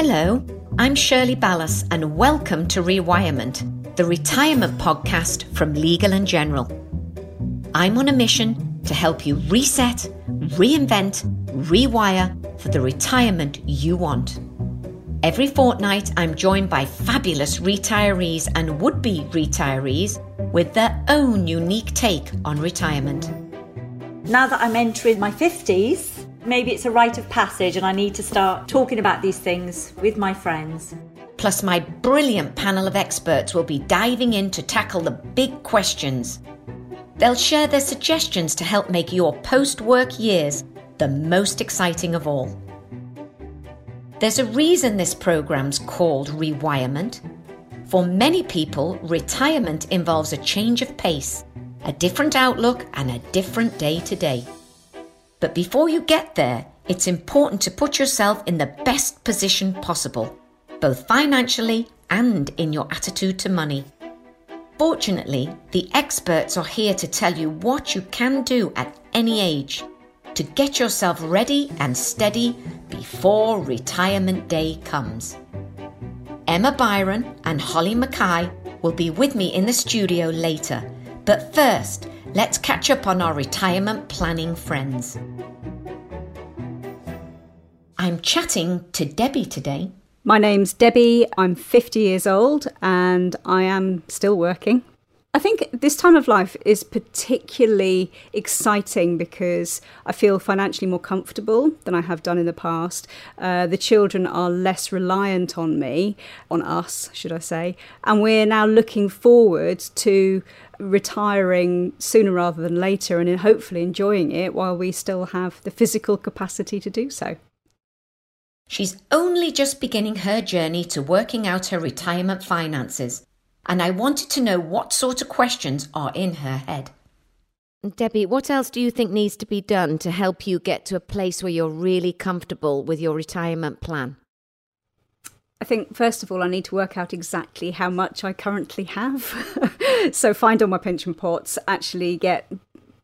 Hello, I'm Shirley Ballas, and welcome to Rewirement, the retirement podcast from Legal and General. I'm on a mission to help you reset, reinvent, rewire for the retirement you want. Every fortnight, I'm joined by fabulous retirees and would be retirees with their own unique take on retirement. Now that I'm entering my 50s, maybe it's a rite of passage and I need to start talking about these things with my friends. Plus, my brilliant panel of experts will be diving in to tackle the big questions. They'll share their suggestions to help make your post work years the most exciting of all. There's a reason this program's called Rewirement. For many people, retirement involves a change of pace, a different outlook, and a different day to day. But before you get there, it's important to put yourself in the best position possible, both financially and in your attitude to money. Fortunately, the experts are here to tell you what you can do at any age to get yourself ready and steady before retirement day comes. Emma Byron and Holly Mackay will be with me in the studio later, but first, let's catch up on our retirement planning friends. I'm chatting to Debbie today. My name's Debbie. I'm 50 years old and I am still working. I think this time of life is particularly exciting because I feel financially more comfortable than I have done in the past. Uh, the children are less reliant on me, on us, should I say, and we're now looking forward to retiring sooner rather than later and hopefully enjoying it while we still have the physical capacity to do so. She's only just beginning her journey to working out her retirement finances and I wanted to know what sort of questions are in her head. Debbie, what else do you think needs to be done to help you get to a place where you're really comfortable with your retirement plan? I think, first of all, I need to work out exactly how much I currently have. so, find all my pension pots, actually get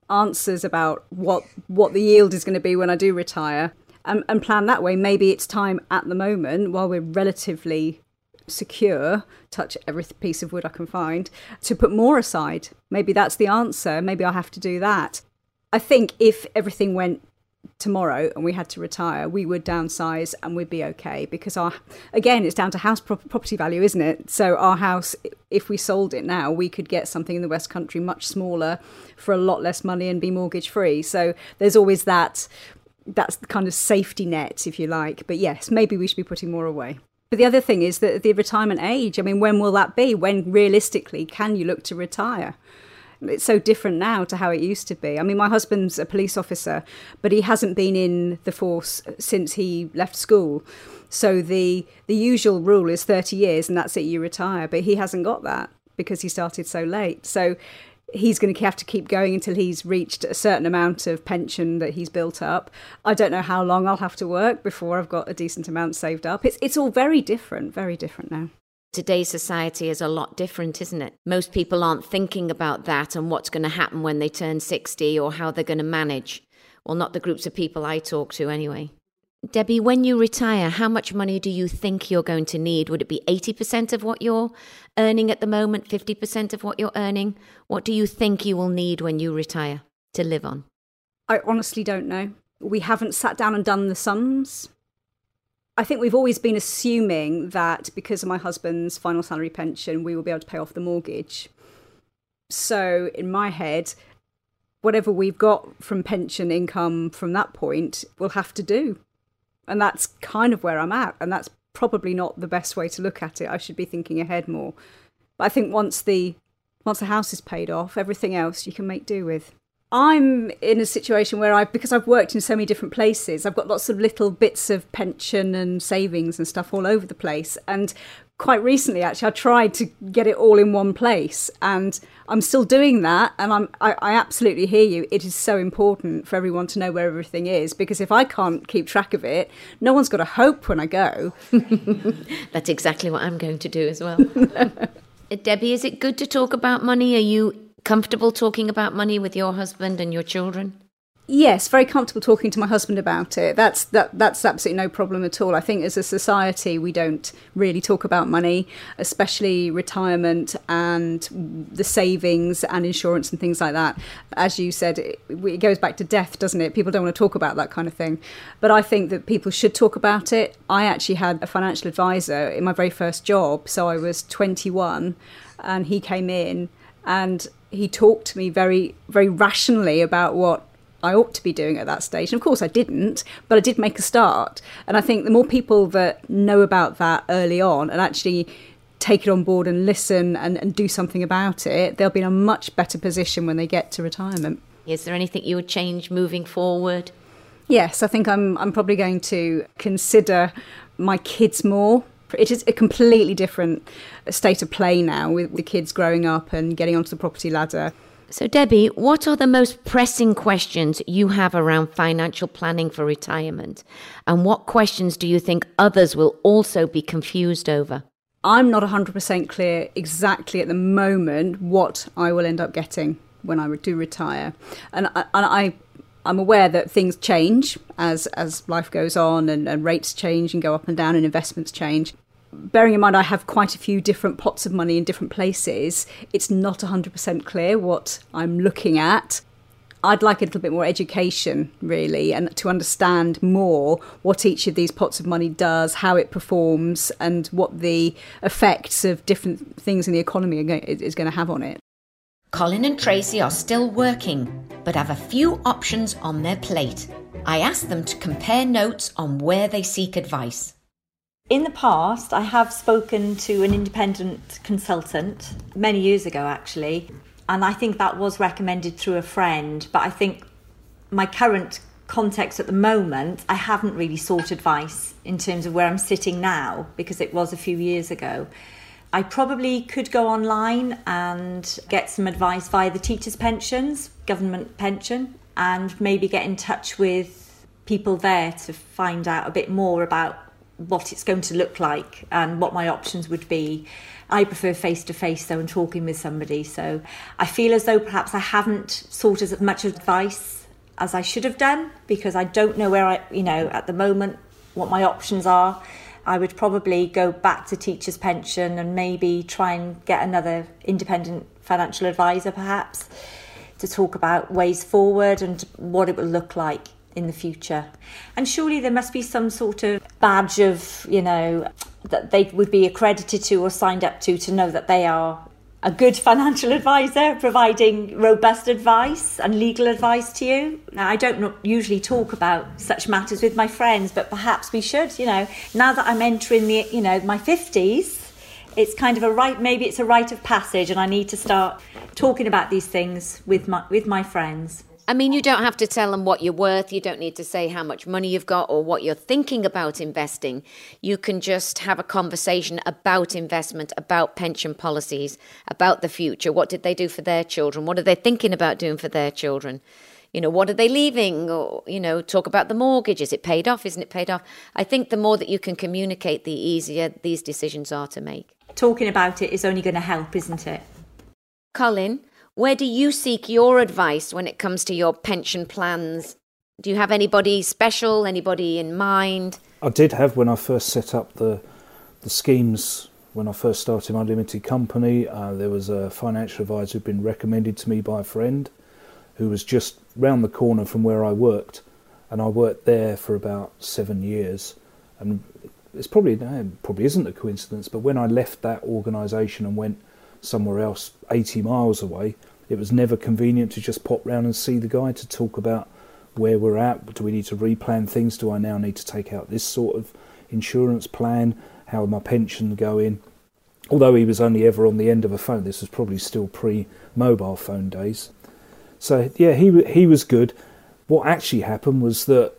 answers about what, what the yield is going to be when I do retire, and, and plan that way. Maybe it's time at the moment, while we're relatively secure, touch every piece of wood I can find, to put more aside. Maybe that's the answer. Maybe I have to do that. I think if everything went tomorrow and we had to retire, we would downsize and we'd be okay because our again it's down to house pro- property value, isn't it? So our house, if we sold it now, we could get something in the West Country much smaller for a lot less money and be mortgage free. So there's always that. That's the kind of safety net, if you like. But yes, maybe we should be putting more away. But the other thing is that the retirement age, I mean, when will that be? When realistically can you look to retire? It's so different now to how it used to be. I mean, my husband's a police officer, but he hasn't been in the force since he left school. So the the usual rule is 30 years and that's it you retire, but he hasn't got that because he started so late. So he's going to have to keep going until he's reached a certain amount of pension that he's built up. I don't know how long I'll have to work before I've got a decent amount saved up. It's it's all very different, very different now. Today's society is a lot different, isn't it? Most people aren't thinking about that and what's going to happen when they turn 60 or how they're going to manage. Well, not the groups of people I talk to anyway. Debbie, when you retire, how much money do you think you're going to need? Would it be 80% of what you're earning at the moment, 50% of what you're earning? What do you think you will need when you retire to live on? I honestly don't know. We haven't sat down and done the sums. I think we've always been assuming that because of my husband's final salary pension, we will be able to pay off the mortgage. So, in my head, whatever we've got from pension income from that point, we'll have to do and that's kind of where I'm at. And that's probably not the best way to look at it. I should be thinking ahead more. But I think once the once the house is paid off, everything else you can make do with. I'm in a situation where I, because I've worked in so many different places, I've got lots of little bits of pension and savings and stuff all over the place. And quite recently actually i tried to get it all in one place and i'm still doing that and i'm I, I, absolutely hear you. It is so important for everyone to know where everything is because if i can't keep track of it no one's got a hope when i go. That's exactly what i'm going to do as well. Debbie is it good to talk about money? Are you comfortable talking about money with your husband and your children Yes, very comfortable talking to my husband about it. That's that that's absolutely no problem at all. I think as a society we don't really talk about money, especially retirement and the savings and insurance and things like that. As you said, it, it goes back to death, doesn't it? People don't want to talk about that kind of thing. But I think that people should talk about it. I actually had a financial advisor in my very first job, so I was 21 and he came in and he talked to me very very rationally about what I ought to be doing at that stage. And of course, I didn't, but I did make a start. And I think the more people that know about that early on and actually take it on board and listen and, and do something about it, they'll be in a much better position when they get to retirement. Is there anything you would change moving forward? Yes, I think I'm, I'm probably going to consider my kids more. It is a completely different state of play now with the kids growing up and getting onto the property ladder. So, Debbie, what are the most pressing questions you have around financial planning for retirement? And what questions do you think others will also be confused over? I'm not 100% clear exactly at the moment what I will end up getting when I do retire. And I, and I I'm aware that things change as as life goes on and, and rates change and go up and down and investments change bearing in mind I have quite a few different pots of money in different places, it's not 100% clear what I'm looking at. I'd like a little bit more education, really, and to understand more what each of these pots of money does, how it performs, and what the effects of different things in the economy is going to have on it. Colin and Tracy are still working, but have a few options on their plate. I asked them to compare notes on where they seek advice. In the past, I have spoken to an independent consultant many years ago, actually, and I think that was recommended through a friend. But I think my current context at the moment, I haven't really sought advice in terms of where I'm sitting now because it was a few years ago. I probably could go online and get some advice via the teachers' pensions, government pension, and maybe get in touch with people there to find out a bit more about what it's going to look like and what my options would be. I prefer face to face though and talking with somebody. So I feel as though perhaps I haven't sought as much advice as I should have done because I don't know where I, you know, at the moment what my options are. I would probably go back to teacher's pension and maybe try and get another independent financial advisor perhaps to talk about ways forward and what it will look like in the future. And surely there must be some sort of badge of, you know, that they would be accredited to or signed up to to know that they are a good financial advisor providing robust advice and legal advice to you. Now, I don't usually talk about such matters with my friends, but perhaps we should, you know, now that I'm entering the, you know, my 50s, it's kind of a right maybe it's a rite of passage and I need to start talking about these things with my with my friends. I mean, you don't have to tell them what you're worth. You don't need to say how much money you've got or what you're thinking about investing. You can just have a conversation about investment, about pension policies, about the future. What did they do for their children? What are they thinking about doing for their children? You know, what are they leaving? Or, you know, talk about the mortgage. Is it paid off? Isn't it paid off? I think the more that you can communicate, the easier these decisions are to make. Talking about it is only going to help, isn't it? Colin, where do you seek your advice when it comes to your pension plans? Do you have anybody special, anybody in mind? I did have when I first set up the the schemes when I first started my limited company. Uh, there was a financial advisor who'd been recommended to me by a friend who was just round the corner from where I worked, and I worked there for about seven years. And it's probably it probably isn't a coincidence, but when I left that organisation and went somewhere else 80 miles away, it was never convenient to just pop round and see the guy to talk about where we're at. Do we need to replan things? Do I now need to take out this sort of insurance plan? How my pension going? Although he was only ever on the end of a phone, this was probably still pre-mobile phone days. So yeah, he he was good. What actually happened was that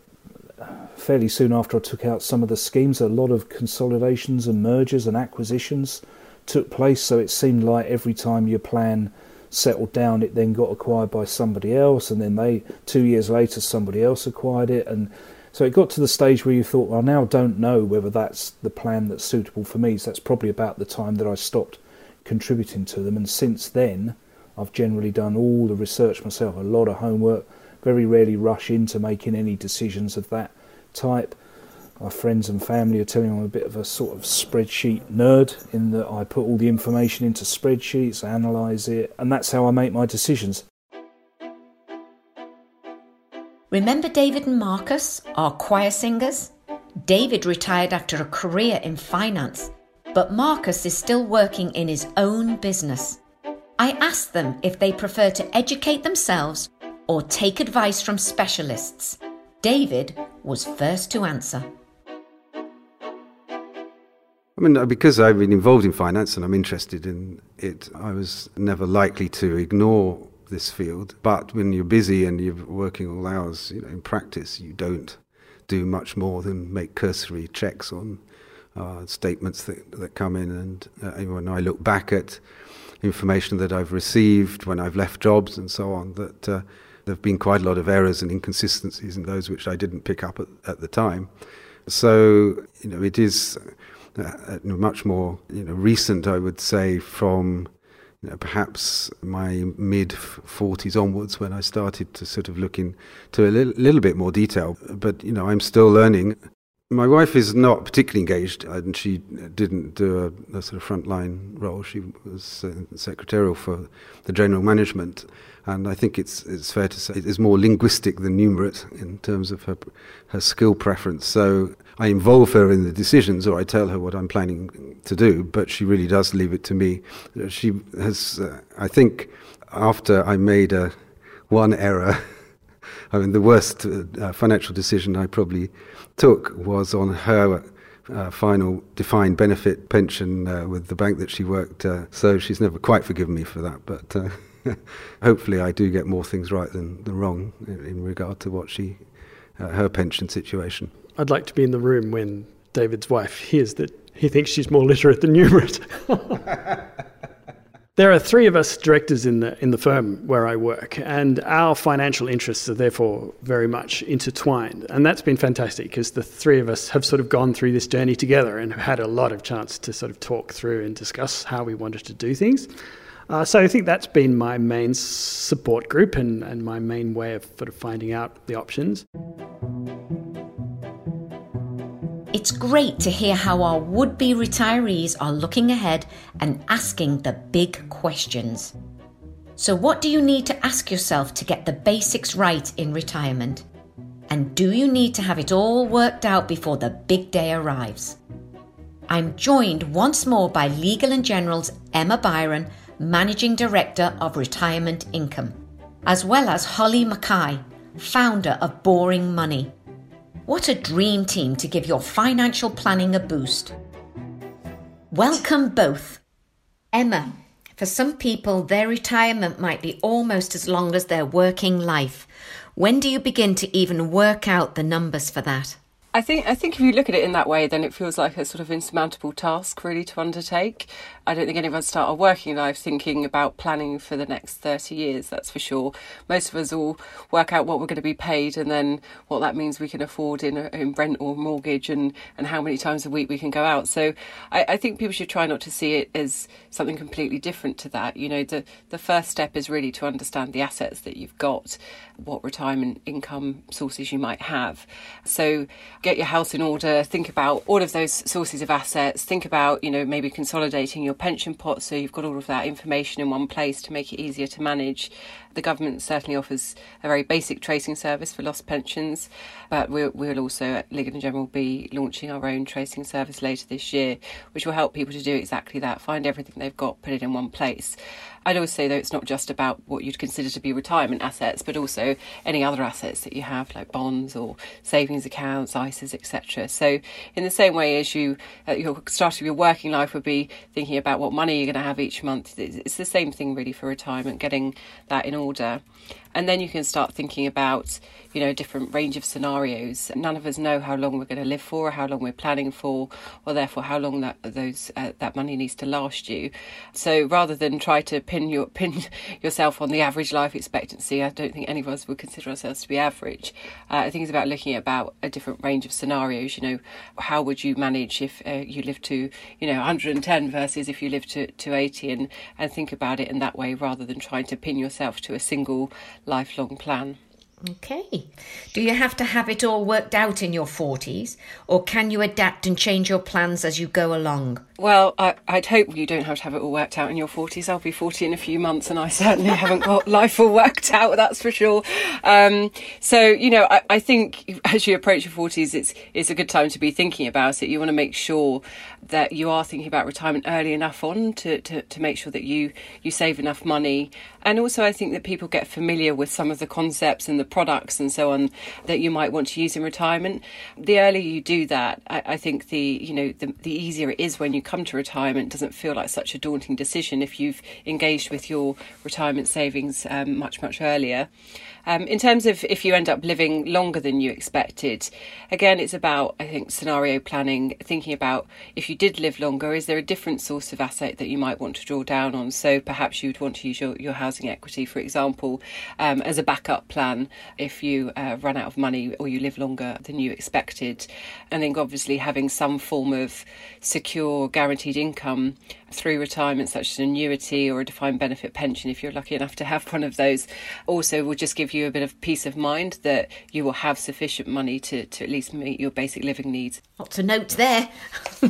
fairly soon after I took out some of the schemes, a lot of consolidations and mergers and acquisitions took place. So it seemed like every time your plan settled down, it then got acquired by somebody else, and then they two years later somebody else acquired it, and so it got to the stage where you thought, well, I now don't know whether that's the plan that's suitable for me. So that's probably about the time that I stopped contributing to them, and since then, I've generally done all the research myself, a lot of homework, very rarely rush into making any decisions of that type. My friends and family are telling me I'm a bit of a sort of spreadsheet nerd in that I put all the information into spreadsheets, analyse it, and that's how I make my decisions. Remember David and Marcus, our choir singers? David retired after a career in finance, but Marcus is still working in his own business. I asked them if they prefer to educate themselves or take advice from specialists. David was first to answer. I mean, because I've been involved in finance and I'm interested in it, I was never likely to ignore this field. But when you're busy and you're working all hours, you know, in practice, you don't do much more than make cursory checks on uh, statements that, that come in. And uh, when I look back at information that I've received when I've left jobs and so on, that uh, there have been quite a lot of errors and inconsistencies in those which I didn't pick up at, at the time. So, you know, it is uh, much more, you know, recent, I would say, from you know, perhaps my mid 40s onwards when I started to sort of look into a little, little bit more detail. But, you know, I'm still learning. My wife is not particularly engaged, and she didn't do a, a sort of frontline role. She was uh, secretarial for the general management, and I think it's it's fair to say it is more linguistic than numerate in terms of her her skill preference. So I involve her in the decisions, or I tell her what I'm planning to do, but she really does leave it to me. She has, uh, I think, after I made a one error. I mean, the worst uh, financial decision I probably took was on her uh, final defined benefit pension uh, with the bank that she worked. Uh, so she's never quite forgiven me for that. But uh, hopefully, I do get more things right than, than wrong in, in regard to what she, uh, her pension situation. I'd like to be in the room when David's wife hears that he thinks she's more literate than numerate. There are three of us directors in the in the firm where I work, and our financial interests are therefore very much intertwined, and that's been fantastic because the three of us have sort of gone through this journey together and have had a lot of chance to sort of talk through and discuss how we wanted to do things. Uh, so I think that's been my main support group and, and my main way of sort of finding out the options. It's great to hear how our would be retirees are looking ahead and asking the big questions. So, what do you need to ask yourself to get the basics right in retirement? And do you need to have it all worked out before the big day arrives? I'm joined once more by Legal and General's Emma Byron, Managing Director of Retirement Income, as well as Holly Mackay, founder of Boring Money. What a dream team to give your financial planning a boost. Welcome both. Emma, for some people, their retirement might be almost as long as their working life. When do you begin to even work out the numbers for that? I think I think if you look at it in that way, then it feels like a sort of insurmountable task really to undertake. I don't think any of start our working life thinking about planning for the next thirty years. That's for sure. Most of us all work out what we're going to be paid, and then what that means we can afford in, in rent or mortgage, and and how many times a week we can go out. So I, I think people should try not to see it as something completely different to that. You know, the the first step is really to understand the assets that you've got, what retirement income sources you might have. So get your house in order, think about all of those sources of assets, think about, you know, maybe consolidating your pension pot so you've got all of that information in one place to make it easier to manage. The government certainly offers a very basic tracing service for lost pensions, but we'll, also at Legal and General be launching our own tracing service later this year, which will help people to do exactly that find everything they've got, put it in one place. I'd always say, though, it's not just about what you'd consider to be retirement assets, but also any other assets that you have, like bonds or savings accounts, ISAs, etc. So, in the same way as you, at your start of your working life, would be thinking about what money you're going to have each month, it's the same thing really for retirement, getting that in order. And then you can start thinking about you know different range of scenarios. None of us know how long we're going to live for or how long we're planning for or therefore how long that those uh, that money needs to last you. So rather than try to pin your pin yourself on the average life expectancy i don't think any of us would consider ourselves to be average. Uh, i think it's about looking about a different range of scenarios you know how would you manage if uh, you live to you know 110 versus if you live to, to 80 and and think about it in that way rather than trying to pin yourself to a single lifelong plan. Okay. Do you have to have it all worked out in your 40s, or can you adapt and change your plans as you go along? Well, I, would hope you don't have to have it all worked out in your 40s. I'll be 40 in a few months, and I certainly haven't got life all worked out, that's for sure. Um, so, you know, I, I, think as you approach your 40s, it's, it's a good time to be thinking about it. You want to make sure that you are thinking about retirement early enough on to, to, to make sure that you, you save enough money. And also, I think that people get familiar with some of the concepts and the products and so on that you might want to use in retirement. The earlier you do that, I, I think the, you know, the, the easier it is when you come to retirement doesn't feel like such a daunting decision if you've engaged with your retirement savings um, much, much earlier. Um, in terms of if you end up living longer than you expected, again, it's about, I think, scenario planning, thinking about if you did live longer, is there a different source of asset that you might want to draw down on? So perhaps you'd want to use your, your housing equity, for example, um, as a backup plan if you uh, run out of money or you live longer than you expected. And then obviously having some form of secure, guaranteed income through retirement, such as an annuity or a defined benefit pension, if you're lucky enough to have one of those, also will just give you a bit of peace of mind that you will have sufficient money to, to at least meet your basic living needs. Lots of notes there.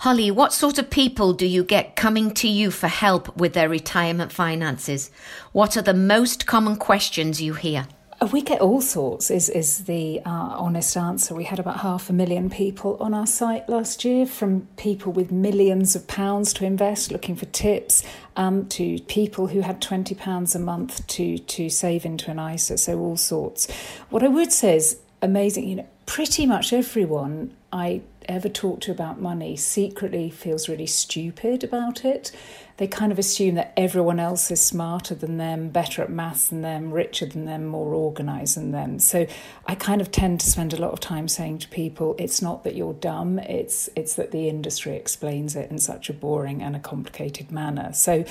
Holly, what sort of people do you get coming to you for help with their retirement finances? What are the most common questions you hear? We get all sorts, is, is the uh, honest answer. We had about half a million people on our site last year, from people with millions of pounds to invest, looking for tips, um, to people who had £20 a month to, to save into an ISA, so all sorts. What I would say is amazing, you know, pretty much everyone I ever talk to about money secretly feels really stupid about it they kind of assume that everyone else is smarter than them, better at maths than them, richer than them, more organized than them. So I kind of tend to spend a lot of time saying to people, it's not that you're dumb, it's it's that the industry explains it in such a boring and a complicated manner. So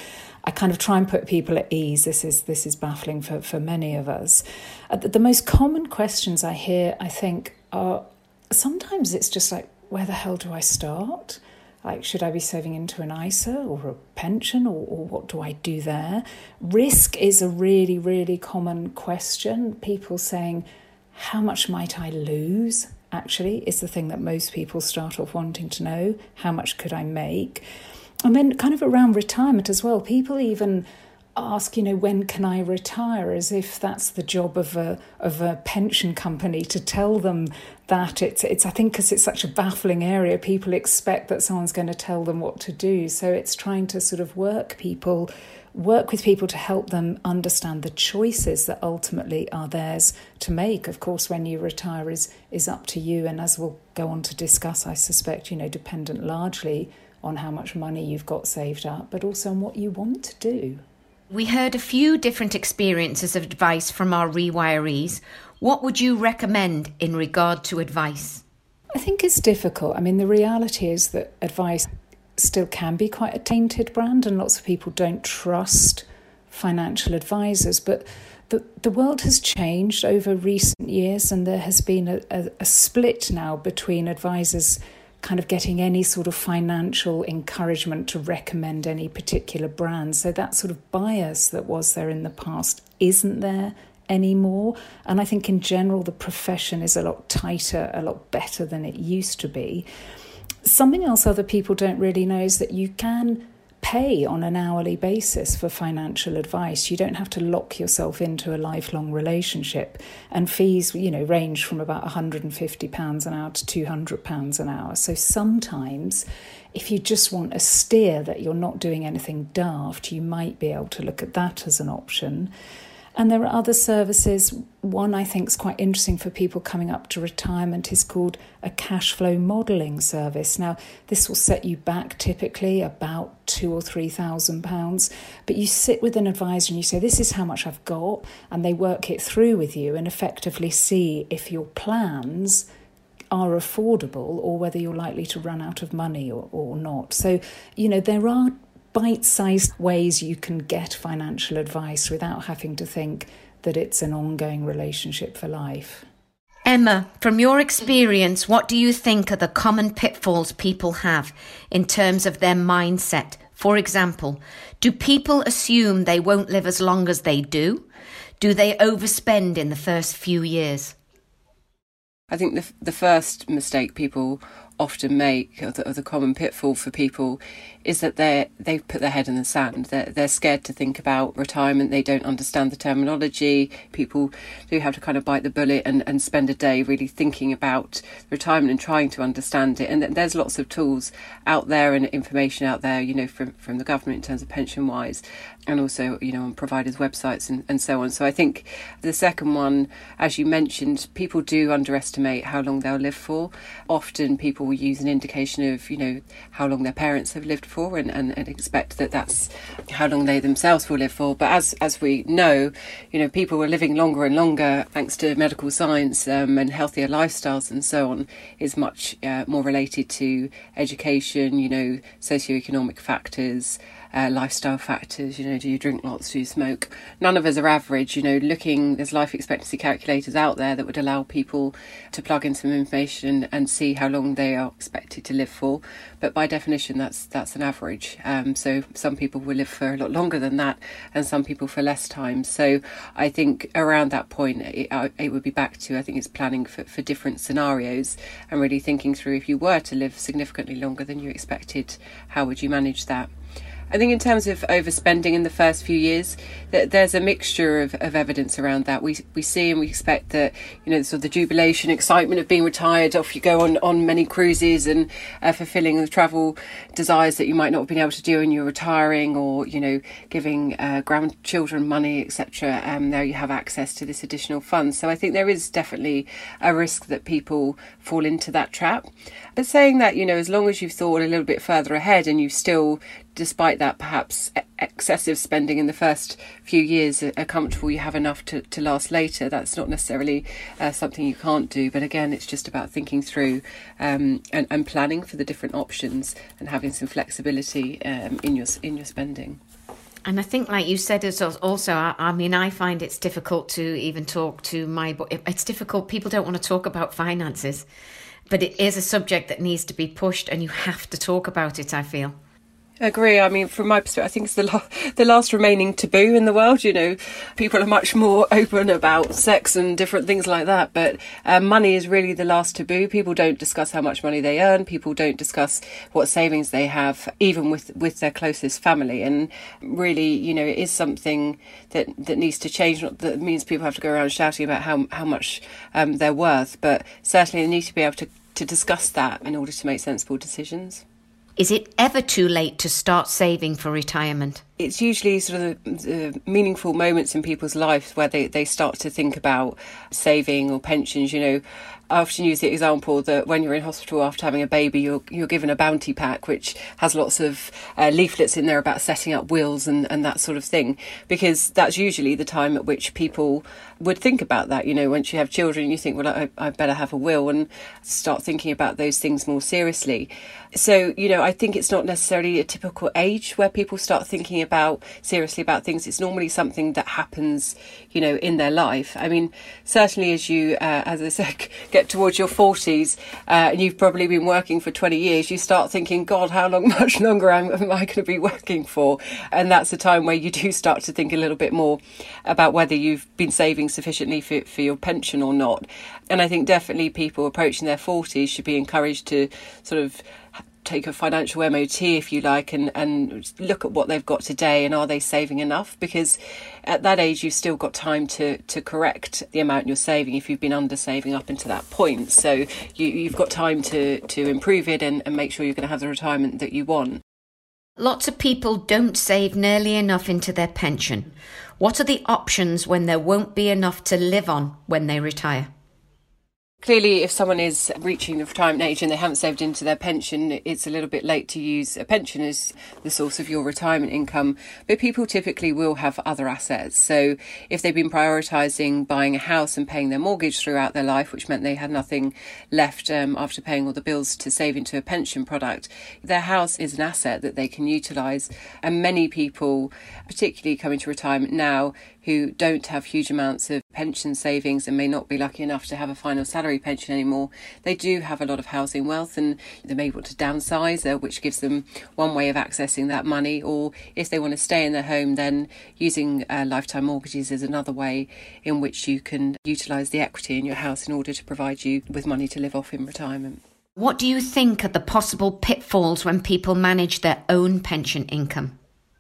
I kind of try and put people at ease. This is this is baffling for, for many of us. Uh, the, the most common questions I hear, I think, are sometimes it's just like, where the hell do I start? Like, should I be saving into an ISA or a pension, or, or what do I do there? Risk is a really, really common question. People saying, How much might I lose? Actually, is the thing that most people start off wanting to know. How much could I make? And then, kind of around retirement as well, people even ask, you know, when can I retire? As if that's the job of a of a pension company to tell them that. It's it's I think because it's such a baffling area, people expect that someone's going to tell them what to do. So it's trying to sort of work people, work with people to help them understand the choices that ultimately are theirs to make. Of course, when you retire is is up to you, and as we'll go on to discuss, I suspect, you know, dependent largely on how much money you've got saved up, but also on what you want to do. We heard a few different experiences of advice from our rewirees. What would you recommend in regard to advice? I think it's difficult. I mean, the reality is that advice still can be quite a tainted brand, and lots of people don't trust financial advisors. But the, the world has changed over recent years, and there has been a, a, a split now between advisors kind of getting any sort of financial encouragement to recommend any particular brand. So that sort of bias that was there in the past isn't there anymore. And I think in general, the profession is a lot tighter, a lot better than it used to be. Something else other people don't really know is that you can pay on an hourly basis for financial advice. You don't have to lock yourself into a lifelong relationship. And fees, you know, range from about £150 an hour to £200 an hour. So sometimes if you just want a steer that you're not doing anything daft, you might be able to look at that as an option. And there are other services. One I think is quite interesting for people coming up to retirement is called a cash flow modelling service. Now, this will set you back typically about two or three thousand pounds, but you sit with an advisor and you say, This is how much I've got, and they work it through with you and effectively see if your plans are affordable or whether you're likely to run out of money or, or not. So, you know, there are bite sized ways you can get financial advice without having to think that it's an ongoing relationship for life. Emma, from your experience, what do you think are the common pitfalls people have in terms of their mindset? For example, do people assume they won't live as long as they do? Do they overspend in the first few years? I think the the first mistake people often make, or the, or the, common pitfall for people, is that they they've put their head in the sand. They're, they're scared to think about retirement. They don't understand the terminology. People do have to kind of bite the bullet and, and spend a day really thinking about retirement and trying to understand it. And there's lots of tools out there and information out there, you know, from, from the government in terms of pension wise, and also, you know, on providers' websites and, and so on. So I think the second one, as you mentioned, people do underestimate how long they'll live for. Often people will use an indication of, you know, how long their parents have lived for for and, and, and expect that that's how long they themselves will live for. But as as we know, you know, people are living longer and longer thanks to medical science um, and healthier lifestyles and so on. Is much uh, more related to education, you know, socioeconomic factors uh, lifestyle factors. You know, do you drink lots? Do you smoke? None of us are average. You know, looking there's life expectancy calculators out there that would allow people to plug in some information and see how long they are expected to live for. But by definition, that's that's an average. Um, so some people will live for a lot longer than that, and some people for less time. So I think around that point, it, it would be back to I think it's planning for, for different scenarios and really thinking through if you were to live significantly longer than you expected, how would you manage that? I think in terms of overspending in the first few years, that there's a mixture of, of evidence around that. We we see and we expect that you know sort of the jubilation, excitement of being retired, off you go on on many cruises and uh, fulfilling the travel desires that you might not have been able to do when you're retiring, or you know giving uh, grandchildren money, etc. Um, there you have access to this additional funds. So I think there is definitely a risk that people fall into that trap. But saying that, you know, as long as you've thought a little bit further ahead and you still despite that perhaps excessive spending in the first few years are comfortable you have enough to, to last later that's not necessarily uh, something you can't do but again it's just about thinking through um, and, and, planning for the different options and having some flexibility um, in your in your spending and I think, like you said, it's also, I mean, I find it's difficult to even talk to my, it's difficult. People don't want to talk about finances, but it is a subject that needs to be pushed and you have to talk about it, I feel agree. I mean, from my perspective, I think it's the the last remaining taboo in the world. You know, people are much more open about sex and different things like that, but um, money is really the last taboo. People don't discuss how much money they earn. People don't discuss what savings they have, even with with their closest family. And really, you know, it is something that that needs to change. Not that means people have to go around shouting about how how much um, they're worth, but certainly they need to be able to to discuss that in order to make sensible decisions. Is it ever too late to start saving for retirement? It's usually sort of the meaningful moments in people's lives where they, they start to think about saving or pensions. You know, I often use the example that when you're in hospital after having a baby, you're you're given a bounty pack which has lots of uh, leaflets in there about setting up wills and, and that sort of thing, because that's usually the time at which people would think about that. You know, once you have children, you think, well, I, I better have a will and start thinking about those things more seriously. So, you know, I think it's not necessarily a typical age where people start thinking about seriously about things. It's normally something that happens, you know, in their life. I mean, certainly as you, uh, as I said, get towards your 40s uh, and you've probably been working for 20 years, you start thinking, God, how long, much longer am, am I going to be working for? And that's a time where you do start to think a little bit more about whether you've been saving sufficiently for, for your pension or not. And I think definitely people approaching their 40s should be encouraged to sort of take a financial MOT, if you like, and, and look at what they've got today and are they saving enough? Because at that age, you've still got time to, to correct the amount you're saving if you've been under saving up until that point. So you, have got time to, to improve it and, and make sure you're going to have the retirement that you want. Lots of people don't save nearly enough into their pension. What are the options when there won't be enough to live on when they retire? Clearly, if someone is reaching the retirement age and they haven't saved into their pension, it's a little bit late to use a pension as the source of your retirement income. But people typically will have other assets. So, if they've been prioritising buying a house and paying their mortgage throughout their life, which meant they had nothing left um, after paying all the bills to save into a pension product, their house is an asset that they can utilise. And many people, particularly coming to retirement now, who don't have huge amounts of pension savings and may not be lucky enough to have a final salary pension anymore, they do have a lot of housing wealth and they may want to downsize, uh, which gives them one way of accessing that money. Or if they want to stay in their home, then using uh, lifetime mortgages is another way in which you can utilise the equity in your house in order to provide you with money to live off in retirement. What do you think are the possible pitfalls when people manage their own pension income?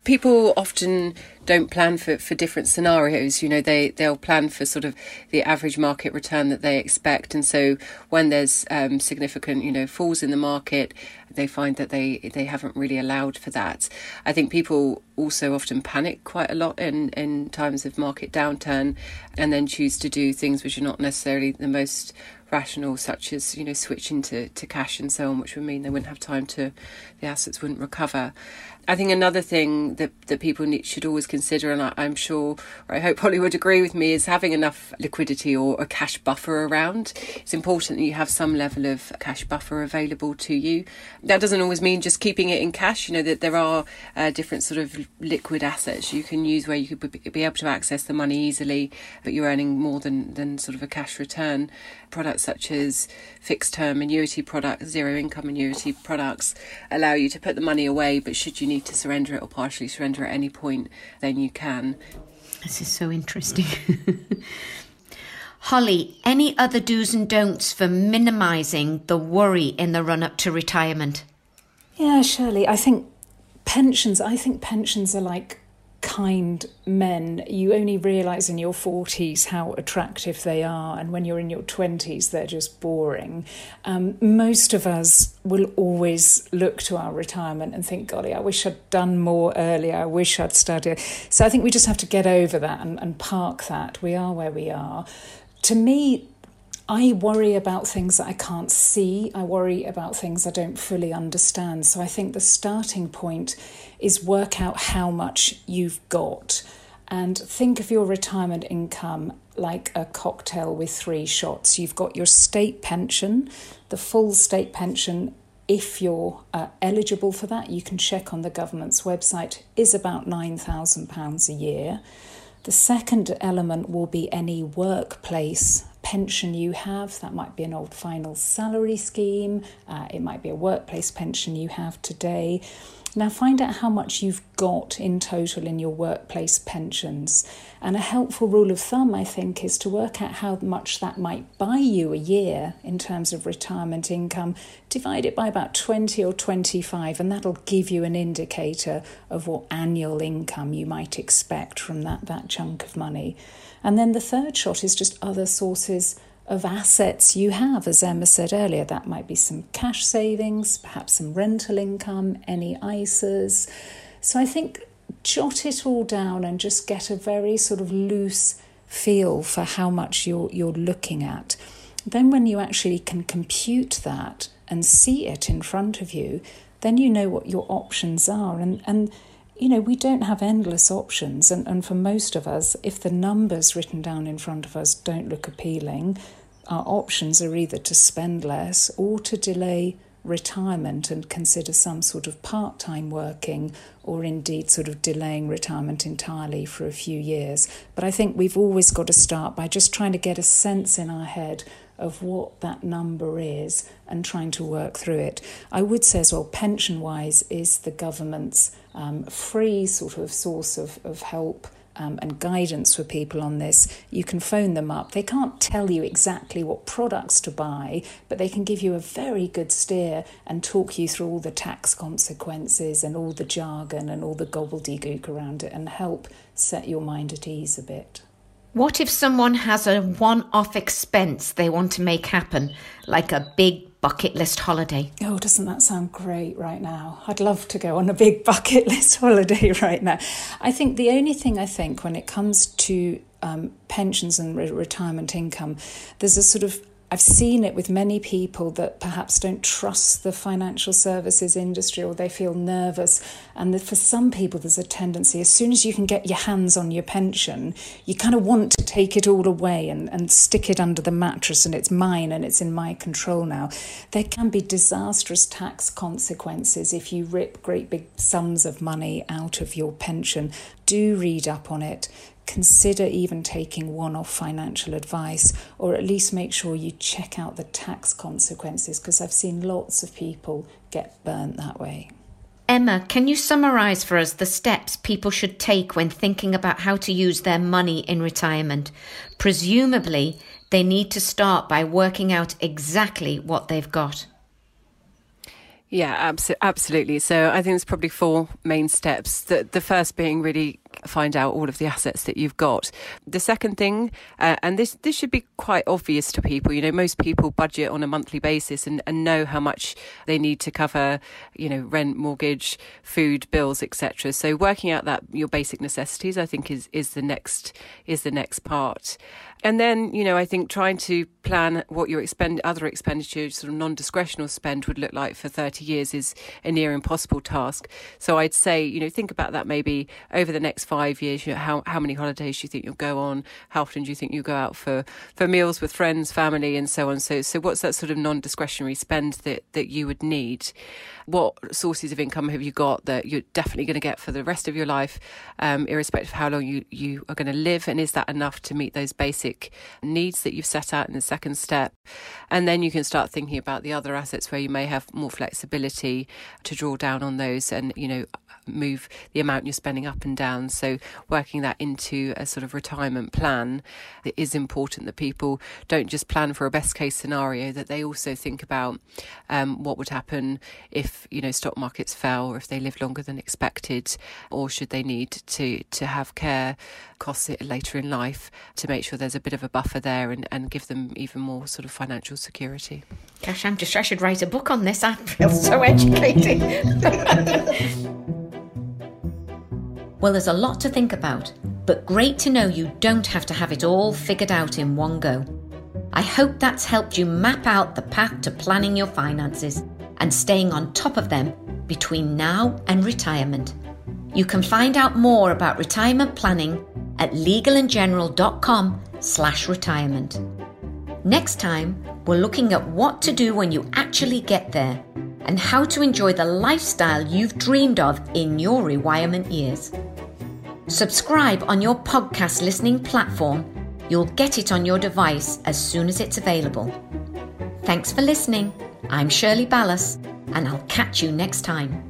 People often don't plan for, for different scenarios. You know, they, they'll plan for sort of the average market return that they expect. And so when there's um, significant, you know, falls in the market, they find that they, they haven't really allowed for that. I think people also often panic quite a lot in, in times of market downturn and then choose to do things which are not necessarily the most rational, such as you know switching to, to cash and so on, which would mean they wouldn't have time to, the assets wouldn't recover. I think another thing that, that people need, should always consider, and I, am sure, or I hope Holly would agree with me, is having enough liquidity or a cash buffer around. It's important that you have some level of cash buffer available to you. That doesn't always mean just keeping it in cash. You know that there are uh, different sort of liquid assets you can use where you could be able to access the money easily, but you're earning more than than sort of a cash return. Products such as fixed term annuity products, zero income annuity products, allow you to put the money away, but should you need to surrender it or partially surrender at any point, then you can. This is so interesting. Holly, any other do's and don'ts for minimising the worry in the run up to retirement? Yeah, Shirley, I think pensions, I think pensions are like kind men, you only realise in your 40s how attractive they are, and when you're in your 20s, they're just boring. Um, most of us will always look to our retirement and think, golly, I wish I'd done more earlier, I wish I'd studied. So I think we just have to get over that and, and park that. We are where we are. To me, I worry about things that I can't see. I worry about things I don't fully understand. So I think the starting point is work out how much you've got and think of your retirement income like a cocktail with three shots. You've got your state pension, the full state pension. If you're uh, eligible for that, you can check on the government's website, is about £9,000 a year. The second element will be any workplace pension you have. That might be an old final salary scheme, uh, it might be a workplace pension you have today. Now, find out how much you've got in total in your workplace pensions. And a helpful rule of thumb, I think, is to work out how much that might buy you a year in terms of retirement income. Divide it by about 20 or 25, and that'll give you an indicator of what annual income you might expect from that, that chunk of money. And then the third shot is just other sources of assets you have. As Emma said earlier, that might be some cash savings, perhaps some rental income, any ISAs. So I think jot it all down and just get a very sort of loose feel for how much you're you're looking at. Then when you actually can compute that and see it in front of you, then you know what your options are and and you know, we don't have endless options. And, and for most of us, if the numbers written down in front of us don't look appealing, our options are either to spend less or to delay retirement and consider some sort of part time working or indeed sort of delaying retirement entirely for a few years. But I think we've always got to start by just trying to get a sense in our head of what that number is and trying to work through it. I would say as well, pension wise, is the government's um, free sort of source of, of help. Um, and guidance for people on this, you can phone them up. They can't tell you exactly what products to buy, but they can give you a very good steer and talk you through all the tax consequences and all the jargon and all the gobbledygook around it and help set your mind at ease a bit. What if someone has a one off expense they want to make happen, like a big bucket list holiday? Oh, doesn't that sound great right now? I'd love to go on a big bucket list holiday right now. I think the only thing I think when it comes to um, pensions and re- retirement income, there's a sort of I've seen it with many people that perhaps don't trust the financial services industry or they feel nervous. And for some people, there's a tendency, as soon as you can get your hands on your pension, you kind of want to take it all away and, and stick it under the mattress and it's mine and it's in my control now. There can be disastrous tax consequences if you rip great big sums of money out of your pension. Do read up on it consider even taking one off financial advice or at least make sure you check out the tax consequences because I've seen lots of people get burnt that way. Emma, can you summarise for us the steps people should take when thinking about how to use their money in retirement? Presumably, they need to start by working out exactly what they've got. Yeah, abso- absolutely. So I think there's probably four main steps. The, the first being really find out all of the assets that you've got. The second thing, uh, and this this should be quite obvious to people. You know, most people budget on a monthly basis and, and know how much they need to cover. You know, rent, mortgage, food, bills, etc. So working out that your basic necessities, I think, is is the next is the next part. And then, you know, I think trying to plan what your expend other expenditure, sort of non-discretional spend, would look like for 30 years is a near impossible task. So I'd say, you know, think about that maybe over the next five years, you know, how, how many holidays do you think you'll go on? How often do you think you'll go out for, for meals with friends, family, and so on? So, so what's that sort of non discretionary spend that, that you would need? What sources of income have you got that you're definitely going to get for the rest of your life, um, irrespective of how long you, you are going to live? And is that enough to meet those basic needs that you've set out in the second step? And then you can start thinking about the other assets where you may have more flexibility to draw down on those and, you know, move the amount you're spending up and down. So working that into a sort of retirement plan, it is important that people don't just plan for a best case scenario, that they also think about um, what would happen if, you know, stock markets fell or if they live longer than expected, or should they need to, to have care costs later in life to make sure there's a bit of a buffer there and, and give them even more sort of financial security. Gosh, I'm just, I should write a book on this. I feel so educated. Well, there's a lot to think about, but great to know you don't have to have it all figured out in one go. I hope that's helped you map out the path to planning your finances and staying on top of them between now and retirement. You can find out more about retirement planning at legalandgeneral.com slash retirement. Next time, we're looking at what to do when you actually get there and how to enjoy the lifestyle you've dreamed of in your retirement years. Subscribe on your podcast listening platform. You'll get it on your device as soon as it's available. Thanks for listening. I'm Shirley Ballas, and I'll catch you next time.